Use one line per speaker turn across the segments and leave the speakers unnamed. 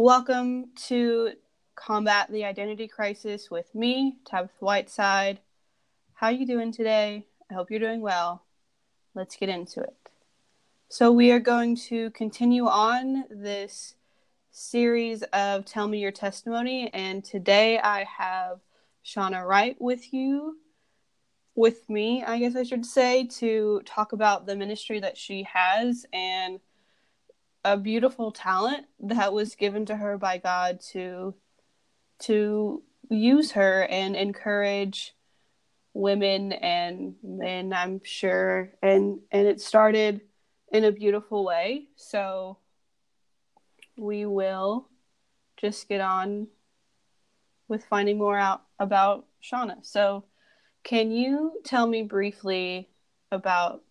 Welcome to Combat the Identity Crisis with me, Tabatha Whiteside. How are you doing today? I hope you're doing well. Let's get into it. So, we are going to continue on this series of Tell Me Your Testimony, and today I have Shawna Wright with you, with me, I guess I should say, to talk about the ministry that she has and a beautiful talent that was given to her by God to to use her and encourage women and men i'm sure. And and it started in a beautiful way. So we will just get on with finding more out about shawna. So can you tell me briefly about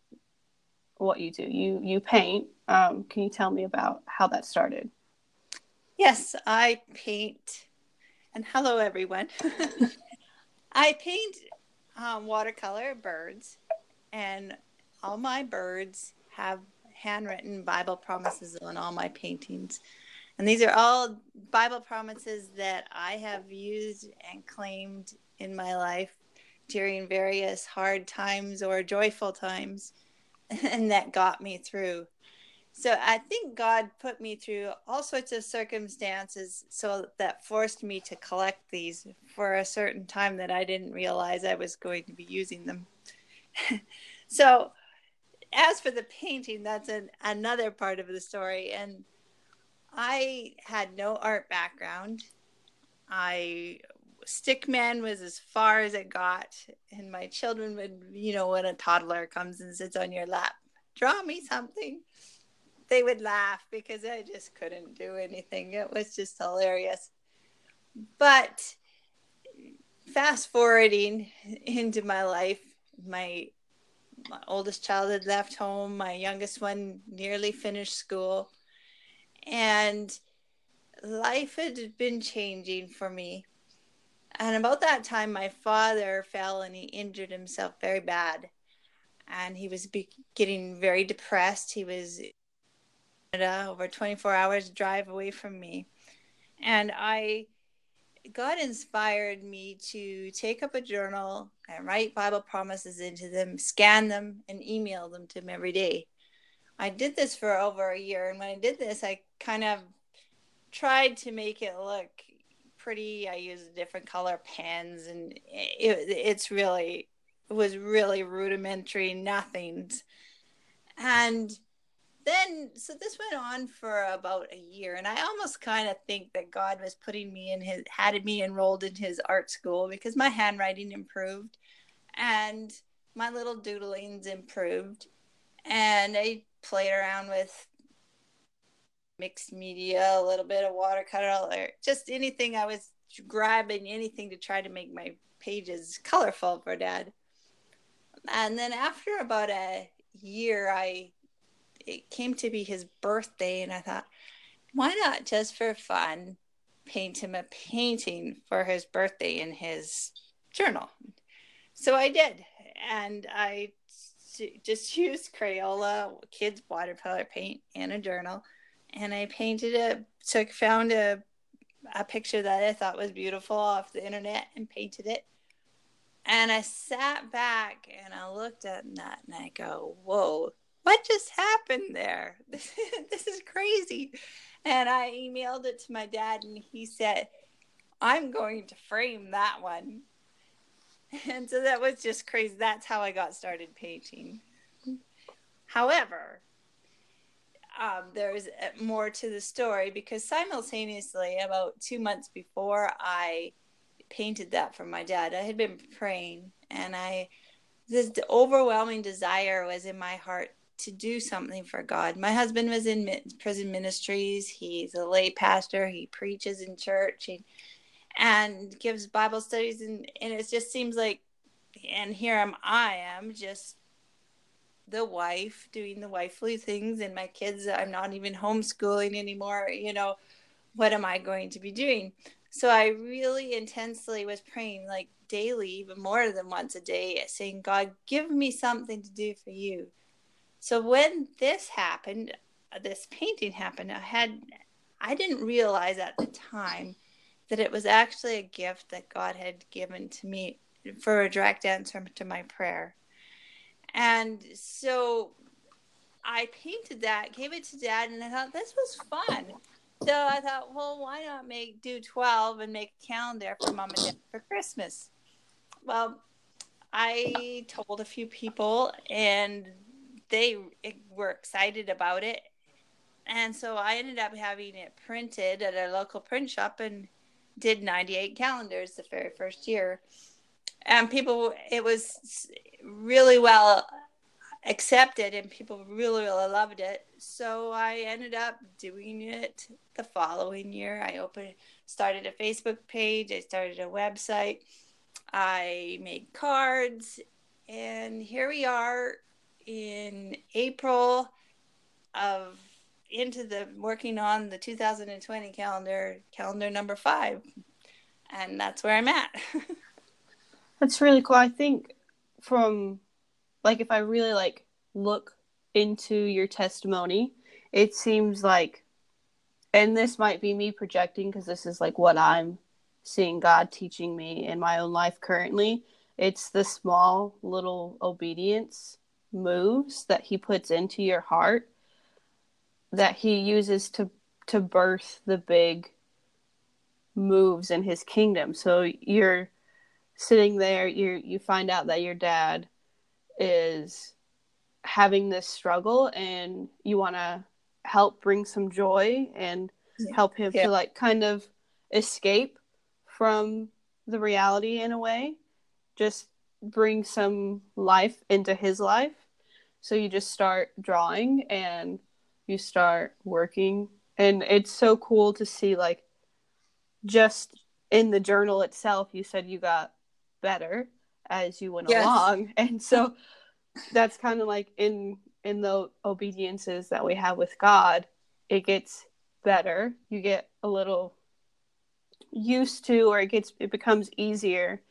what you do? You you paint um, can you tell me about how that started
yes i paint and hello everyone i paint um, watercolor birds, and all my birds have handwritten Bible promises on all my paintings. And these are all Bible promises that I have used and claimed in my life during various hard times or joyful times, and that got me through. So I think God put me through all sorts of circumstances so that forced me to collect these for a certain time that I didn't realize I was going to be using them. so as for the painting, that's an, another part of the story. And I had no art background. I stickman was as far as it got, and my children would, you know, when a toddler comes and sits on your lap, draw me something they would laugh because I just couldn't do anything. It was just hilarious. But fast forwarding into my life, my my oldest child had left home, my youngest one nearly finished school, and life had been changing for me. And about that time, my father fell and he injured himself very bad. And he was be- getting very depressed. He was Canada, over 24 hours drive away from me. And I, God inspired me to take up a journal and write Bible promises into them, scan them, and email them to him every day. I did this for over a year. And when I did this, I kind of tried to make it look pretty. I used different color pens, and it, it's really, it was really rudimentary, nothings. And then so this went on for about a year and i almost kind of think that god was putting me in his had me enrolled in his art school because my handwriting improved and my little doodlings improved and i played around with mixed media a little bit of watercolor just anything i was grabbing anything to try to make my pages colorful for dad. And then after about a year i it came to be his birthday, and I thought, why not just for fun paint him a painting for his birthday in his journal? So I did, and I just used Crayola, kids watercolor paint, and a journal, and I painted a took found a a picture that I thought was beautiful off the internet and painted it. And I sat back and I looked at that and I go, whoa, what just happened there? This, this is crazy. And I emailed it to my dad, and he said, I'm going to frame that one. And so that was just crazy. That's how I got started painting. However, um, there's more to the story because simultaneously, about two months before I painted that for my dad, I had been praying, and I this overwhelming desire was in my heart to do something for God. My husband was in prison ministries. He's a lay pastor. He preaches in church and, gives Bible studies. And, and it just seems like, and here am I am just the wife doing the wifely things. And my kids, I'm not even homeschooling anymore. You know, what am I going to be doing? So I really intensely was praying like daily, even more than once a day, saying, God, give me something to do for you so when this happened, uh, this painting happened, I had I didn't realize at the time that it was actually a gift that God had given to me for a direct answer to my prayer. And so I painted that, gave it to dad, and I thought this was fun. So I thought, well, why not make do 12 and make a calendar for mom and dad for Christmas? Well, I told a few people and they eh, were excited about it. And so I ended up having it printed at a local print shop and did 98 calendars the very first year. And people, it was really well accepted and people really, really loved it. So I ended up doing it the following year. I opened, started a Facebook page, I started a website, I made cards, and here we are in April of into the working on the 2020 calendar, calendar number five. And that's where I'm at.
that's really cool. I think from like if I really like look into your testimony, it seems like and this might be me projecting because this is like what I'm seeing God teaching me in my own life currently. It's the small little obedience moves that he puts into your heart that he uses to to birth the big moves in his kingdom. So you're sitting there, you you find out that your dad is having this struggle and you want to help bring some joy and yeah. help him yeah. to like kind of escape from the reality in a way just bring some life into his life so you just start drawing and you start working. And it's so cool to see like just in the journal itself you said you got better as you went yes. along. And so that's kind of like in in the obediences that we have with god it gets better. You get a little used to or it gets it becomes easier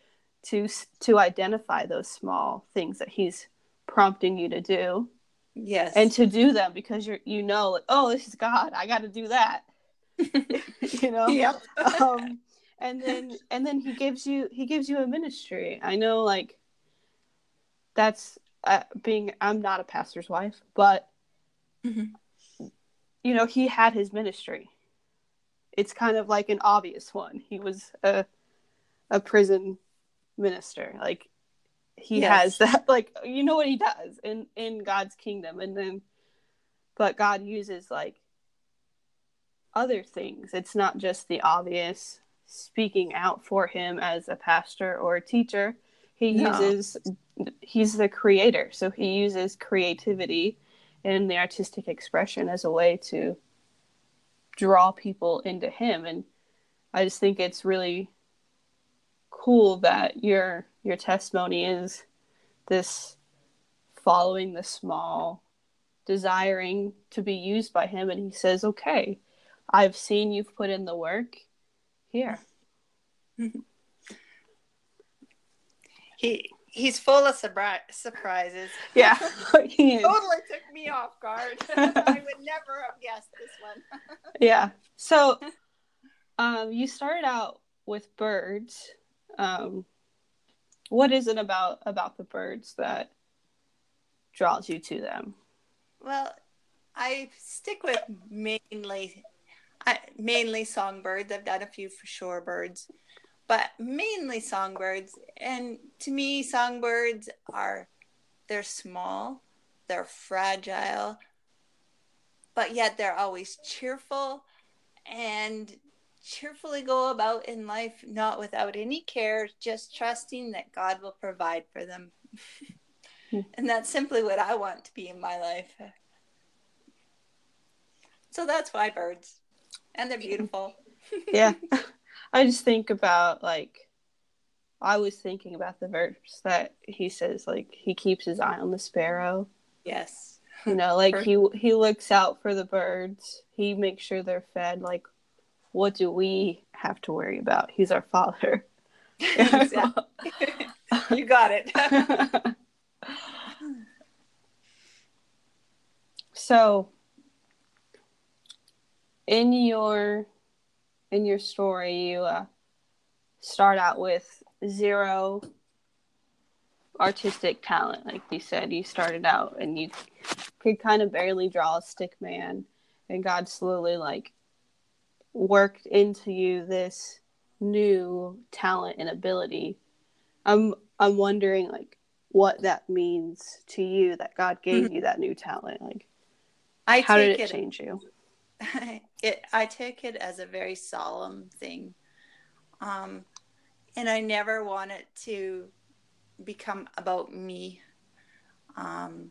to to identify those small things that he's prompting you to do.
Yes.
And to do them because you're you know like oh this is god. I got to do that. You know?
Yep.
Um and then and then he gives you he gives you a ministry. I know like that's uh, being i'm not a pastor's wife but mm-hmm. you know he had his ministry. It's kind of like an obvious one. He was a a prison minister. Like he yes. has that like you know what he does in in god's kingdom and then but god uses like other things it's not just the obvious speaking out for him as a pastor or a teacher he no. uses he's the creator so he uses creativity and the artistic expression as a way to draw people into him and i just think it's really cool that your your testimony is this following the small, desiring to be used by him. And he says, Okay, I've seen you've put in the work here.
he he's full of surpri- surprises.
Yeah,
totally took me off guard. I would never have guessed this one.
yeah. So, um, you started out with birds. Um, what is it about about the birds that draws you to them?
Well, I stick with mainly I, mainly songbirds. I've done a few for shorebirds, but mainly songbirds. And to me, songbirds are they're small, they're fragile, but yet they're always cheerful and cheerfully go about in life, not without any care, just trusting that God will provide for them. Hmm. and that's simply what I want to be in my life. So that's why birds. And they're beautiful.
yeah. I just think about like I was thinking about the verse that he says like he keeps his eye on the sparrow.
Yes.
You know, like he he looks out for the birds. He makes sure they're fed like what do we have to worry about? He's our father.
you got it.
so in your in your story, you uh, start out with zero artistic talent. Like you said, you started out and you could kind of barely draw a stick man, and God slowly like worked into you this new talent and ability. I'm I'm wondering like what that means to you that God gave mm-hmm. you that new talent. Like, I how did it, it change you?
it I take it as a very solemn thing. Um, and I never want it to become about me. Um,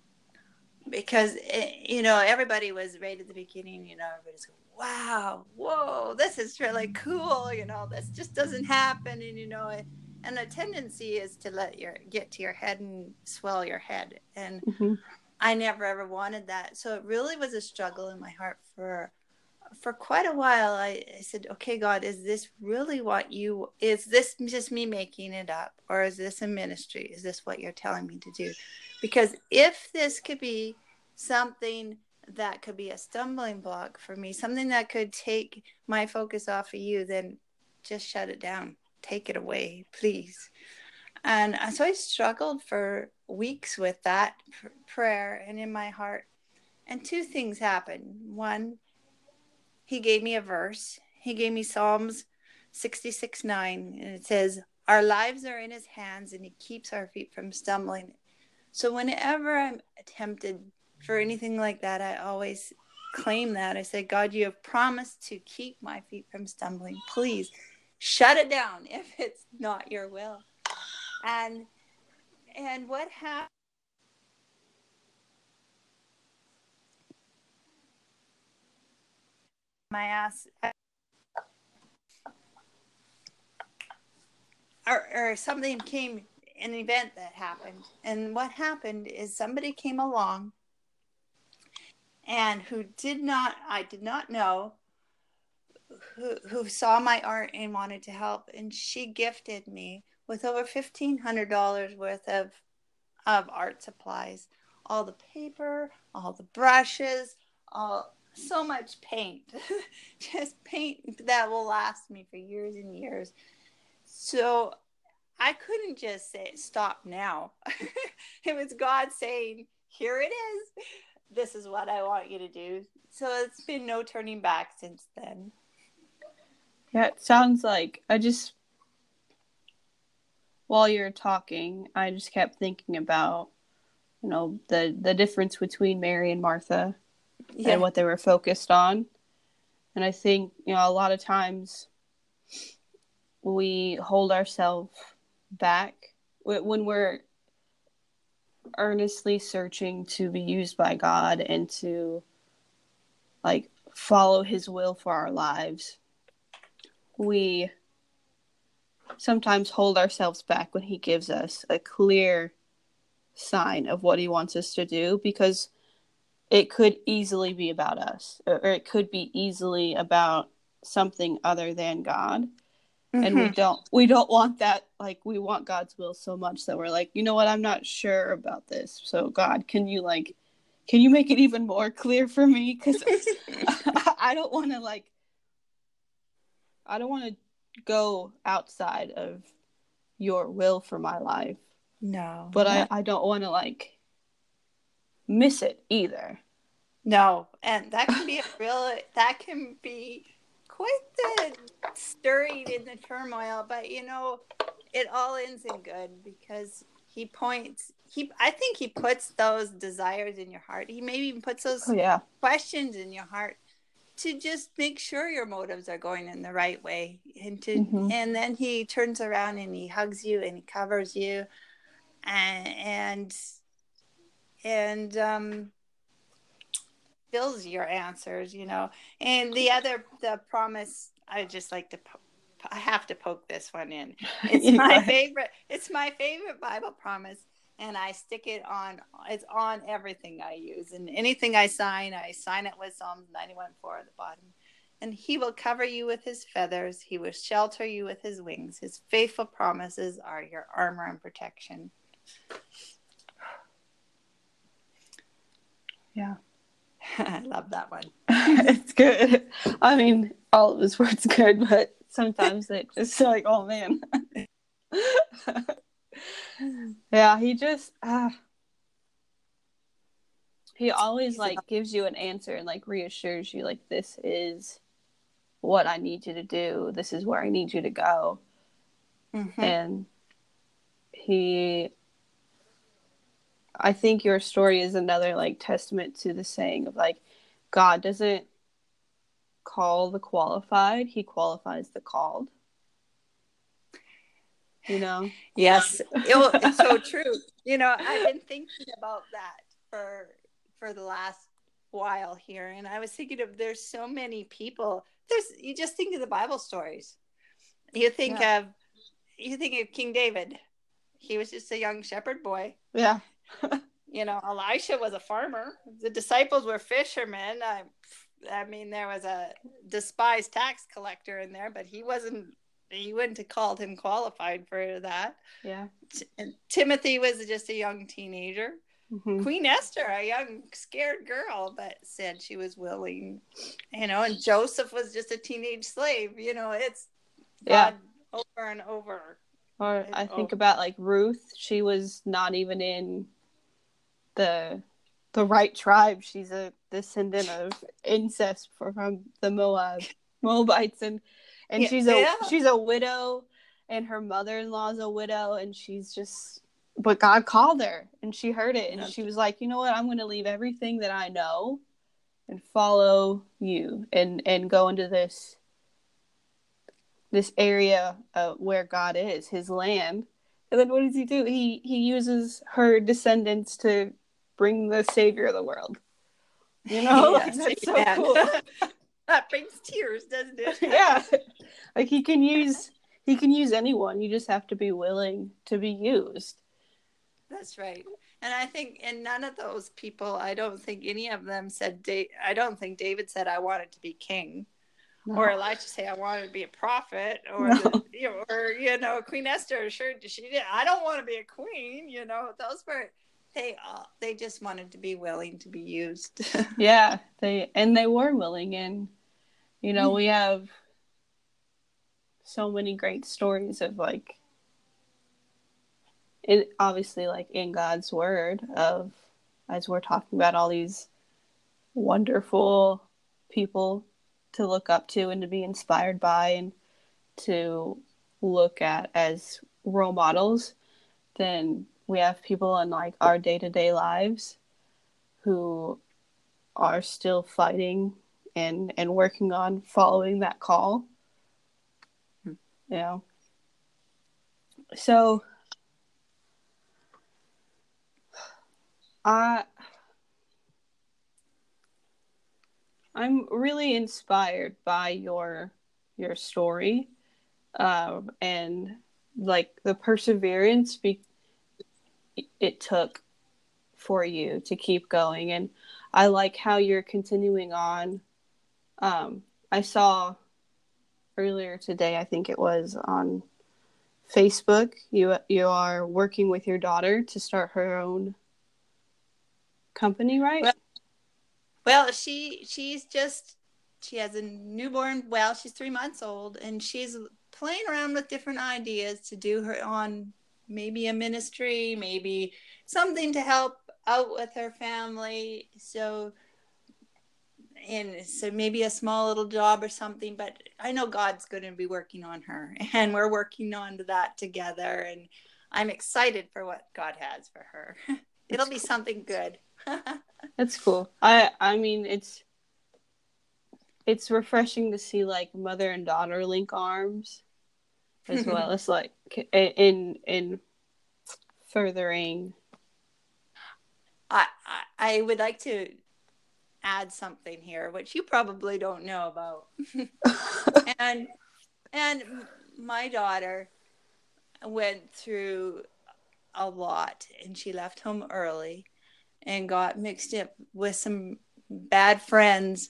because it, eh, you know everybody was right at the beginning you know everybody's going wow whoa this is really cool you know this just doesn't happen and you know it, and a tendency is to let your get to your head and swell your head and mm-hmm. i never ever wanted that so it really was a struggle in my heart for for quite a while. I, I, said okay god is this really what you is this just me making it up or is this a ministry? Is this what you're telling me to do? Because if this could be something that could be a stumbling block for me something that could take my focus off of you then just shut it down take it away please and uh, so i struggled for weeks with that pr- prayer and in my heart and two things happened one he gave me a verse. He gave me Psalms 66 9, and it says, Our lives are in his hands, and he keeps our feet from stumbling. So, whenever I'm tempted for anything like that, I always claim that. I say, God, you have promised to keep my feet from stumbling. Please shut it down if it's not your will. And and what happened my ass or, or something came an event that happened and what happened is somebody came along and who did not i did not know who, who saw my art and wanted to help and she gifted me with over $1500 worth of of art supplies all the paper all the brushes all so much paint, just paint that will last me for years and years. So I couldn't just say, stop now. it was God saying, here it is. This is what I want you to do. So it's been no turning back since then.
Yeah, it sounds like I just, while you're talking, I just kept thinking about, you know, the the difference between Mary and Martha yeah. and what they were focused on. And I think, you know, a lot of times we hold ourselves back when we're earnestly searching to be used by God and to like follow his will for our lives. We sometimes hold ourselves back when he gives us a clear sign of what he wants us to do because it could easily be about us or, it could be easily about something other than god mm-hmm. and we mm-hmm. don't we don't want that like we want god's will so much that we're like you know what i'm not sure about this so god can you like can you make it even more clear for me because i don't want to like i don't want to go outside of your will for my life
no
but i i don't want to like miss it either.
No, and that can be a real that can be quite the stirring in the turmoil, but you know, it all ends in good because he points he I think he puts those desires in your heart. He maybe even puts those
oh, yeah.
questions in your heart to just make sure your motives are going in the right way and to mm-hmm. and then he turns around and he hugs you and he covers you and and and um, fills your answers, you know. And the other, the promise, I just like to, po- I have to poke this one in. It's my favorite. It's my favorite Bible promise, and I stick it on. It's on everything I use, and anything I sign, I sign it with Psalms ninety-one four at the bottom. And he will cover you with his feathers. He will shelter you with his wings. His faithful promises are your armor and protection.
Yeah.
I love that one.
it's good. I mean, all of his words good, but sometimes it just like, oh man. yeah, he just uh, he always like gives you an answer and like reassures you like this is what I need you to do. This is where I need you to go. Mm-hmm. And he I think your story is another like testament to the saying of like God doesn't call the qualified, he qualifies the called. You know?
Yes. It, it's so true. You know, I've been thinking about that for for the last while here and I was thinking of there's so many people. There's you just think of the Bible stories. You think yeah. of you think of King David. He was just a young shepherd boy.
Yeah.
you know, Elisha was a farmer. The disciples were fishermen. I, I mean, there was a despised tax collector in there, but he wasn't. He wouldn't have called him qualified for that.
Yeah.
T- Timothy was just a young teenager. Mm-hmm. Queen Esther, a young scared girl, but said she was willing. You know, and Joseph was just a teenage slave. You know, it's
yeah.
Over and over.
Or I think over. about like Ruth. She was not even in the the right tribe. She's a descendant of incest from the Moab Moabites, and and yeah, she's a yeah. she's a widow, and her mother in law is a widow, and she's just. But God called her, and she heard it, and she was like, "You know what? I'm going to leave everything that I know, and follow you, and and go into this this area uh, where God is, His land." And then what does he do? He he uses her descendants to bring the savior of the world. You know, like, that's so cool.
that brings tears, doesn't it?
yeah, like he can use he can use anyone. You just have to be willing to be used.
That's right. And I think, and none of those people, I don't think any of them said, da- I don't think David said, I wanted to be king. No. Or Elijah say, I wanted to be a prophet. Or, no. the, you know, or, you know, Queen Esther, sure, she did. I don't want to be a queen. You know, those were, they uh, they just wanted to be willing to be used
yeah they and they were willing and you know mm-hmm. we have so many great stories of like it obviously like in god's word of as we're talking about all these wonderful people to look up to and to be inspired by and to look at as role models then we have people in like our day-to-day lives who are still fighting and and working on following that call hmm. you know so i i'm really inspired by your your story uh, and like the perseverance be- it took for you to keep going. And i like how you're continuing on. Um, i saw earlier today i think it was on facebook you you are working with your daughter to start her own company right?
Well, well she she's just she has a newborn well she's three months old and she's playing around with different ideas to do her on maybe a ministry, maybe something to help out with her family. So, and so maybe a small little job or something. But I know God's going to be working on her, and we're working on that together. And I'm excited for what God has for her. It'll be something good.
That's cool. I I mean it's it's refreshing to see like mother and daughter link arms as well as like in in furthering.
I, I would like to add something here which you probably don't know about. And and my daughter went through a lot and she left home early and got mixed up with some bad friends.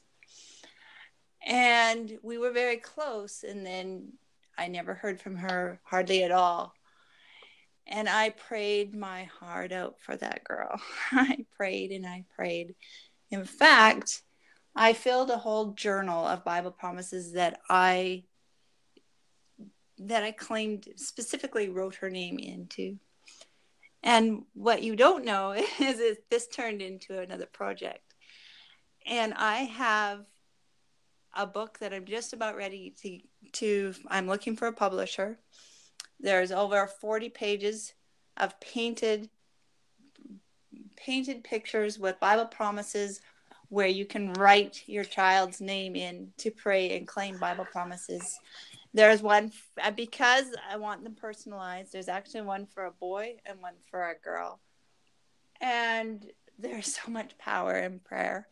And we were very close and then I never heard from her hardly at all. And I prayed my heart out for that girl. I prayed and I prayed. In fact, I filled a whole journal of Bible promises that I that I claimed specifically wrote her name into. And what you don't know is that this turned into another project. And I have a book that I'm just about ready to to I'm looking for a publisher. There's over 40 pages of painted painted pictures with Bible promises where you can write your child's name in to pray and claim Bible promises. There's one uh, because I want them personalized. There's actually one for a boy and one for a girl. And there's so much power in prayer.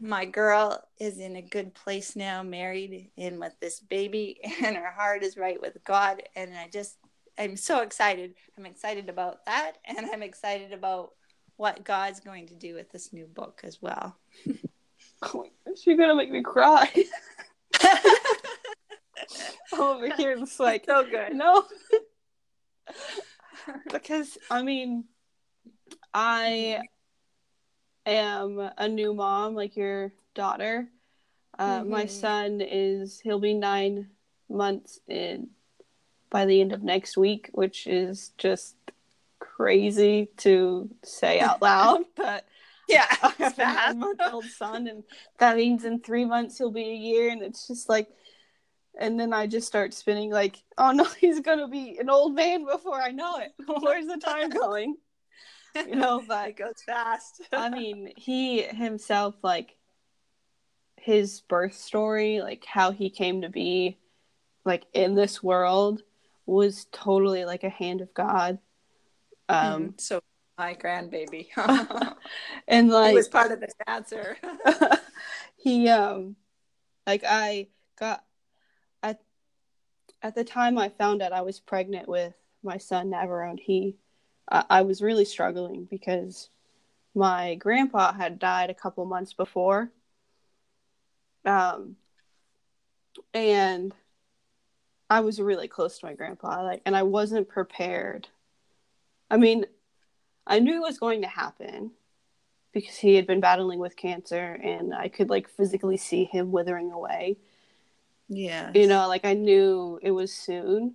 My girl is in a good place now, married and with this baby, and her heart is right with God. And I just, I'm so excited. I'm excited about that. And I'm excited about what God's going to do with this new book as well.
oh She's going to make me cry. over here it's like
so good.
No. because I mean I am a new mom like your daughter. Uh, mm-hmm. My son is he'll be nine months in by the end of next week, which is just crazy to say out loud, but
yeah,
I have a nine month old son, and that means in three months he'll be a year, and it's just like and then I just start spinning like, oh no, he's gonna be an old man before I know it. Where's the time going? You know, but
it goes fast.
I mean, he himself, like his birth story, like how he came to be, like in this world, was totally like a hand of God.
Um, mm, so my grandbaby,
and like he
was part of this answer.
he um, like I got at at the time I found out I was pregnant with my son Navarone, he I was really struggling because my grandpa had died a couple months before. Um, and I was really close to my grandpa, like, and I wasn't prepared. I mean, I knew it was going to happen because he had been battling with cancer, and I could like physically see him withering away.
Yeah.
You know, like I knew it was soon,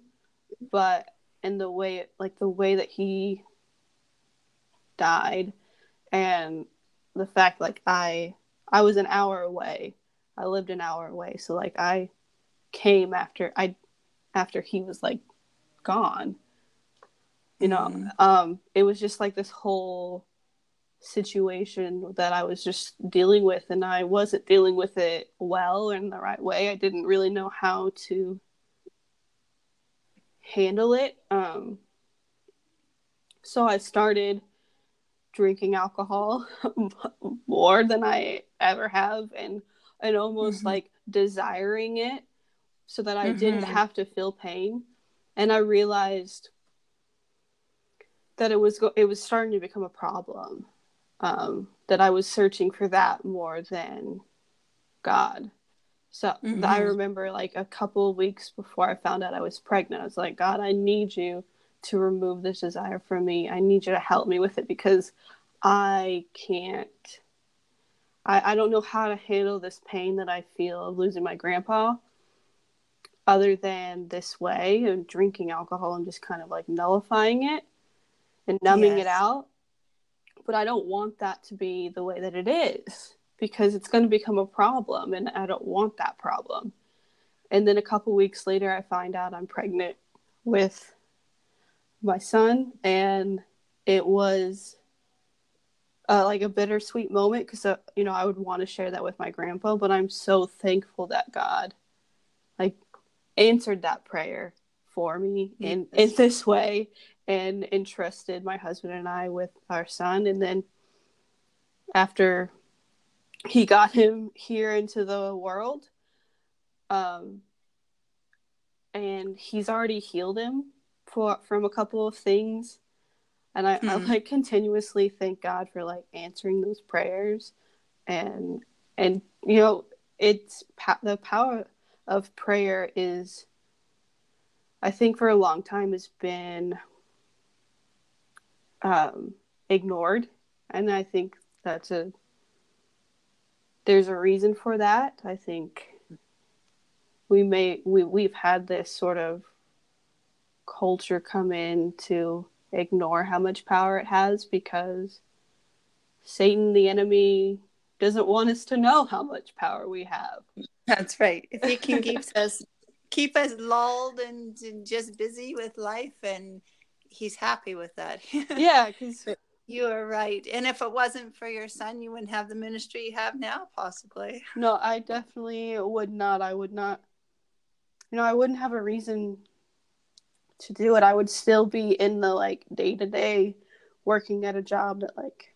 but in the way like the way that he died and the fact like I I was an hour away. I lived an hour away. So like I came after I after he was like gone. You know, mm. um it was just like this whole situation that I was just dealing with, and I wasn't dealing with it well in the right way. I didn't really know how to handle it. Um, so I started drinking alcohol more than I ever have, and and almost mm-hmm. like desiring it so that I mm-hmm. didn't have to feel pain. And I realized that it was go- it was starting to become a problem um, that I was searching for that more than God. So mm-hmm. I remember like a couple of weeks before I found out I was pregnant, I was like, God, I need you to remove this desire from me. I need you to help me with it because I can't. I, I don't know how to handle this pain that I feel of losing my grandpa other than this way and drinking alcohol and just kind of like nullifying it and numbing yes. it out but I don't want that to be the way that it is because it's going to become a problem and I don't want that problem. And then a couple weeks later, I find out I'm pregnant with my son, and it was uh, like a bittersweet moment because uh, you know I would want to share that with my grandpa, but I'm so thankful that God like answered that prayer for me in in this way and entrusted my husband and I with our son. And then after he got him here into the world, um, and he's already healed him for from a couple of things. And I, hmm. I like continuously thank God for like answering those prayers, and and you know it's the power of prayer is I think for a long time has been um, ignored, and I think that's a there's a reason for that. I think we may we we've had this sort of culture come in to ignore how much power it has because Satan the enemy doesn't want us to know how much power we have.
That's right. If he can keep us keep us lulled and, and just busy with life and he's happy with that.
yeah, cuz
you are right. And if it wasn't for your son, you wouldn't have the ministry you have now possibly.
No, I definitely would not. I would not you know, I wouldn't have a reason to do it. I would still be in the like day to day working at a job that like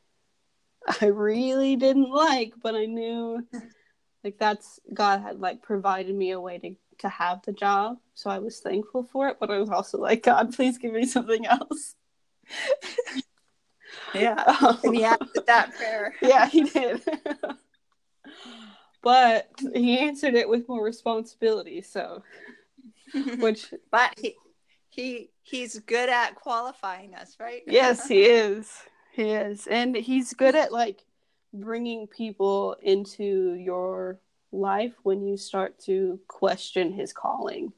I really didn't like, but I knew like that's God had like provided me a way to to have the job, so I was thankful for it. But I was also like, God, please give me something else.
yeah, um, and he answered that prayer.
yeah, he did. but he answered it with more responsibility. So, which,
but he he he's good at qualifying us, right?
yes, he is. He is, and he's good at like bringing people into your life when you start to question his calling.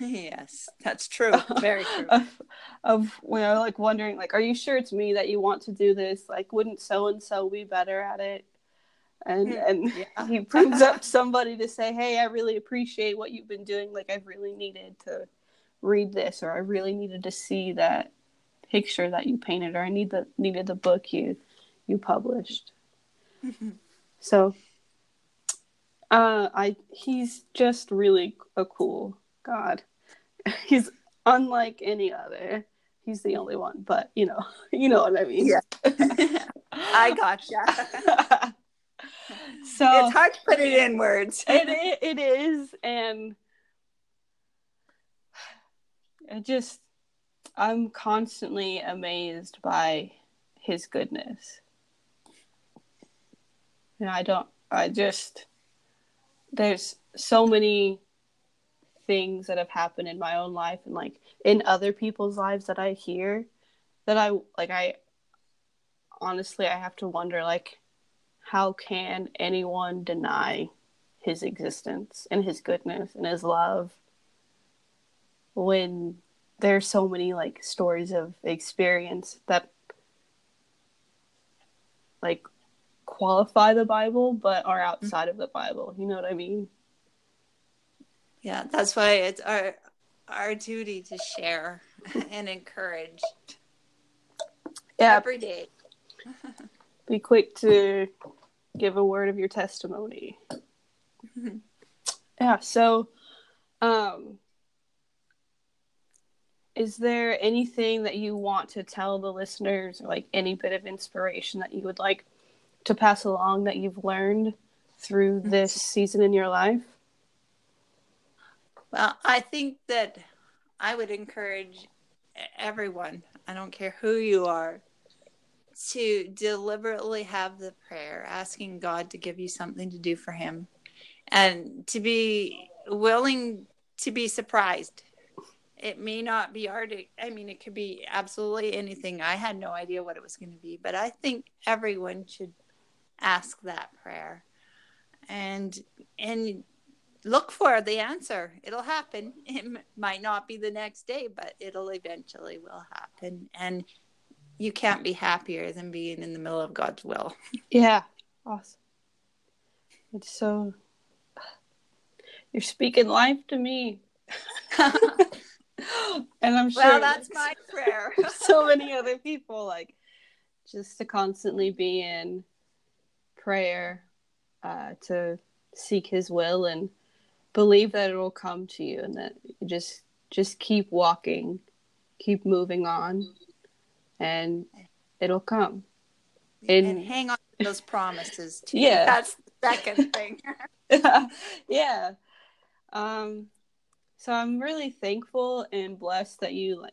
Yes, that's true. Very true.
of, of you know, like wondering, like, are you sure it's me that you want to do this? Like, wouldn't so and so be better at it? And hmm, and yeah. he brings up somebody to say, hey, I really appreciate what you've been doing. Like, I've really needed to read this, or I really needed to see that picture that you painted, or I need the needed the book you you published. Mm-hmm. So uh I he's just really a cool god. He's unlike any other. He's the only one, but you know, you know what I mean.
Yeah. I gotcha.
so
it's hard to put it in words.
it, it, it is and I just I'm constantly amazed by his goodness. And I don't, I just, there's so many things that have happened in my own life and like in other people's lives that I hear that I, like, I honestly, I have to wonder, like, how can anyone deny his existence and his goodness and his love when there's so many like stories of experience that like qualify the Bible but are mm-hmm. outside of the Bible. You know what I mean?
Yeah, that's why it's our our duty to share and encourage.
Yeah.
Every day.
Be quick to give a word of your testimony. yeah, so um is there anything that you want to tell the listeners or like any bit of inspiration that you would like to pass along that you've learned through this season in your life
well i think that i would encourage everyone i don't care who you are to deliberately have the prayer asking god to give you something to do for him and to be willing to be surprised. It may not be art i mean it could be absolutely anything. I had no idea what it was going to be but i think everyone should ask that prayer. And and look for the answer. It'll happen. It might not be the next day but it'll eventually will happen. And you can't be happier than being in the middle of god's will.
Yeah. Awesome. It's so you're speaking life to me. And I'm sure
well, that's my prayer.
so many other people like just to constantly be in prayer, uh, to seek His will and believe that it will come to you, and that you just just keep walking, keep moving on, and it'll come.
And, and hang on to those promises too.
Yeah,
that's the second thing.
yeah. Um, so I'm really thankful and blessed that you like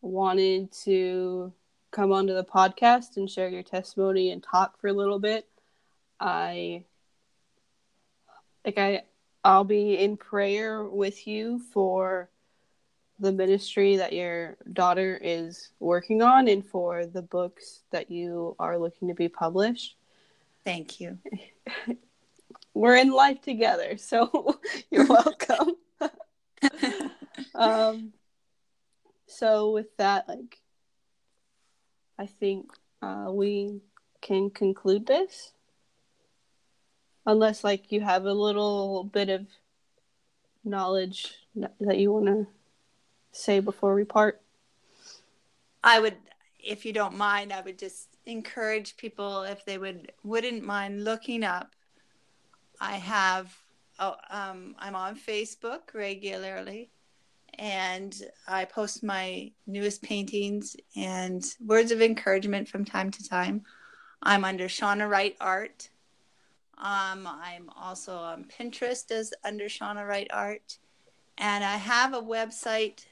wanted to come onto the podcast and share your testimony and talk for a little bit. I like I I'll be in prayer with you for the ministry that your daughter is working on and for the books that you are looking to be published.
Thank you.
We're in life together, so you're welcome. um, so with that, like, I think uh, we can conclude this, unless like you have a little bit of knowledge that you want to say before we part.
I would, if you don't mind, I would just encourage people if they would wouldn't mind looking up. I have, oh, um, I'm on Facebook regularly, and I post my newest paintings and words of encouragement from time to time. I'm under Shawna Wright Art. Um, I'm also on Pinterest as under Shawna Wright Art, and I have a website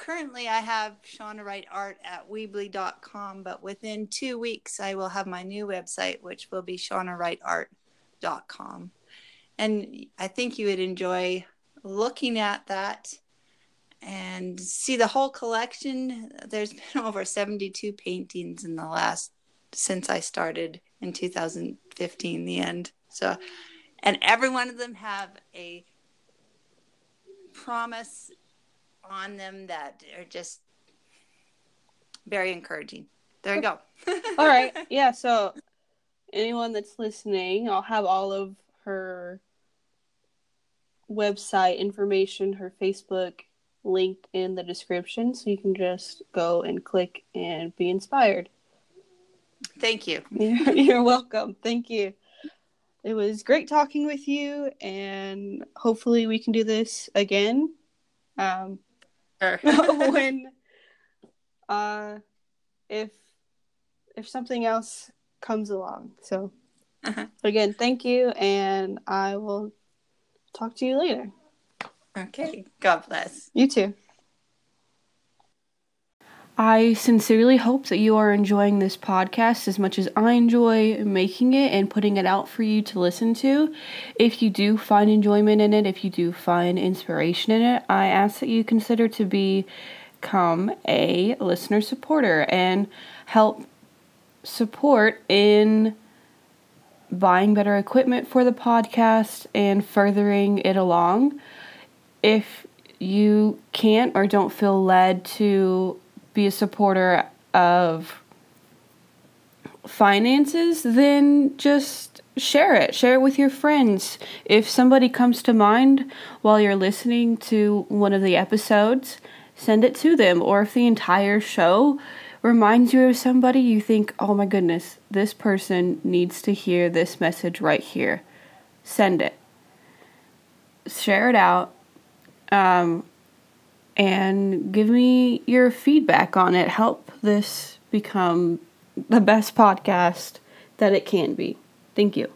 currently I have Shawna Wright Art at Weebly.com, but within two weeks I will have my new website, which will be ShawnaWrightArt.com. And I think you would enjoy looking at that and see the whole collection. There's been over 72 paintings in the last since I started in 2015, the end. So, and every one of them have a promise on them that are just very encouraging. There you go.
all right. Yeah. So, anyone that's listening, I'll have all of her website information, her Facebook linked in the description. So you can just go and click and be inspired.
Thank you.
You're, you're welcome. Thank you. It was great talking with you, and hopefully, we can do this again. Um, when uh if if something else comes along. So uh-huh. again, thank you and I will talk to you later.
Okay. God bless.
You too. I sincerely hope that you are enjoying this podcast as much as I enjoy making it and putting it out for you to listen to. If you do find enjoyment in it, if you do find inspiration in it, I ask that you consider to become a listener supporter and help support in buying better equipment for the podcast and furthering it along. If you can't or don't feel led to be a supporter of finances, then just share it. Share it with your friends. If somebody comes to mind while you're listening to one of the episodes, send it to them. Or if the entire show reminds you of somebody, you think, oh my goodness, this person needs to hear this message right here, send it. Share it out. Um, and give me your feedback on it. Help this become the best podcast that it can be. Thank you.